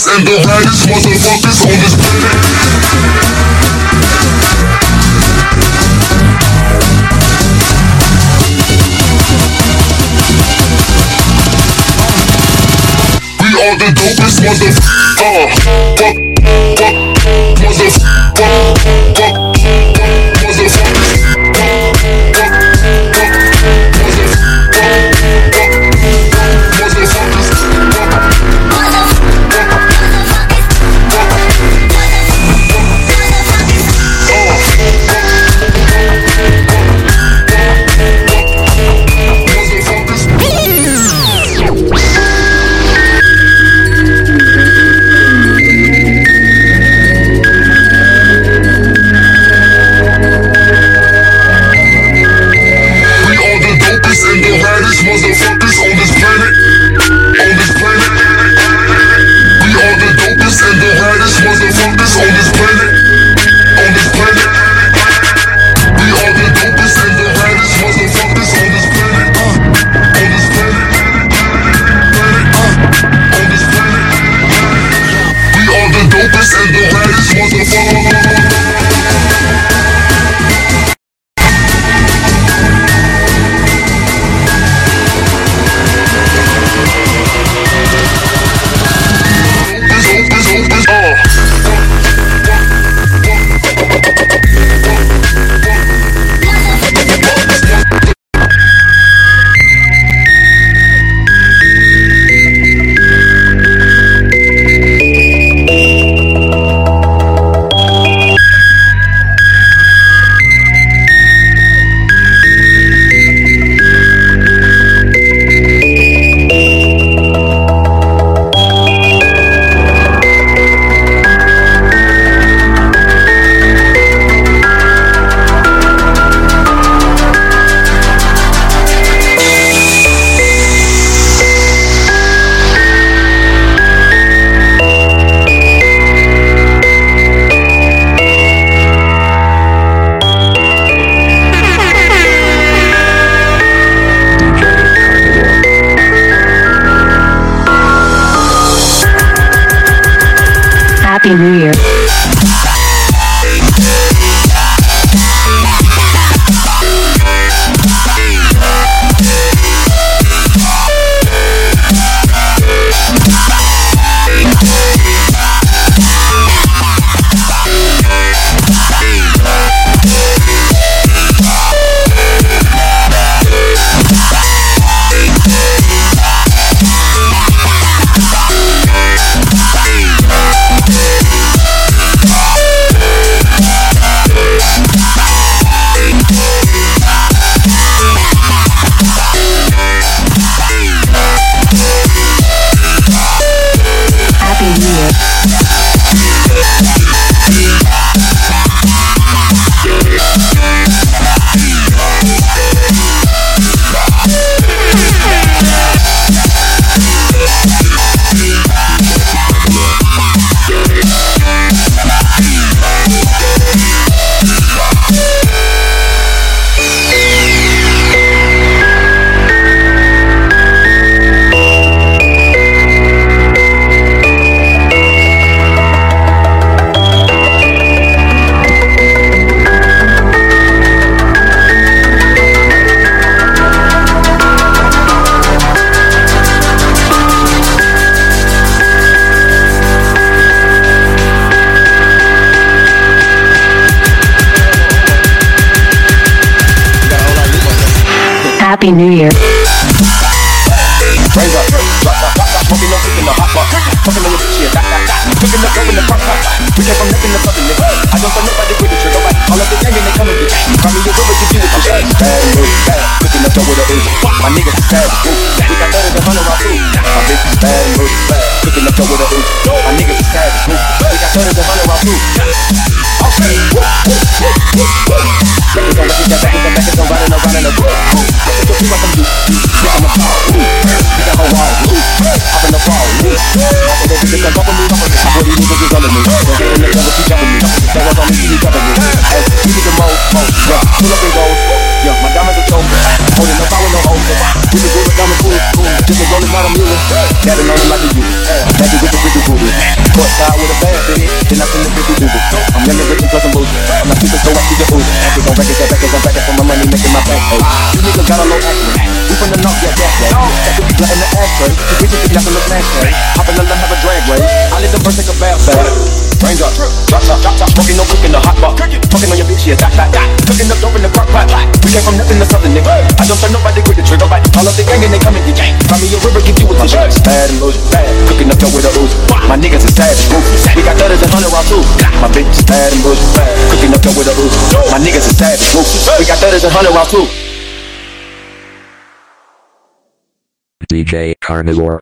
dopest and the raddest motherfuckers on this planet. We are the dopest mother uh, fuck, fuck, mother Happy New Year. Happy New Year. Okay. On records, got back, got back, riding around in the wood. Listen to people from you. Bitch, I'm a tall, ooh. Bitch, I'm a wall, ooh. Hop in the fall, ooh. Walk with everything that's up on me. I these niggas under me. Don't get in the jungle, keep jumping me. That was on me, keep jumping me. Hey, you the most, most, yeah. Pull up and goes, yeah. My diamonds are choke. Holding no power, no hoes. We can do it, diamond cool, cool. Just a rolling, not a mule. On them like a you. Magic with the freaking booty. Court side with a bad bitch, then I send the bitch Uber. I'm young rich and I'm bougie. I'm not stupid, so I see the Uber. Actors on records, that records, I'm backing for my money, making my back ache. Oh. You niggas got a low acting. We from the north, yeah, that's way. That could be blood in the ashtray. You bitches think nothing look nasty. Hop in the love, have a drag race. I let the bird take a bath bath. Raindrop, drop top, drop top, smoking no cook in the hot pot. Fucking on your bitch, yeah, that, that, that. Cooking up dope in the crock pot. We came from nothing to something, nigga. I don't tell nobody, quit the trigger, right? All of the gang and they come in the gang. Find me a river, give you a tissue. Bad and loose, bad. Cooking up dope with a ooze. My niggas is savage, ruthless. We got thudders and hundred round too. My bitch is bad and bush. Cooking up dope with a ooze. My niggas is savage, ruthless. We got thudders and hundred round too. DJ Carnivore.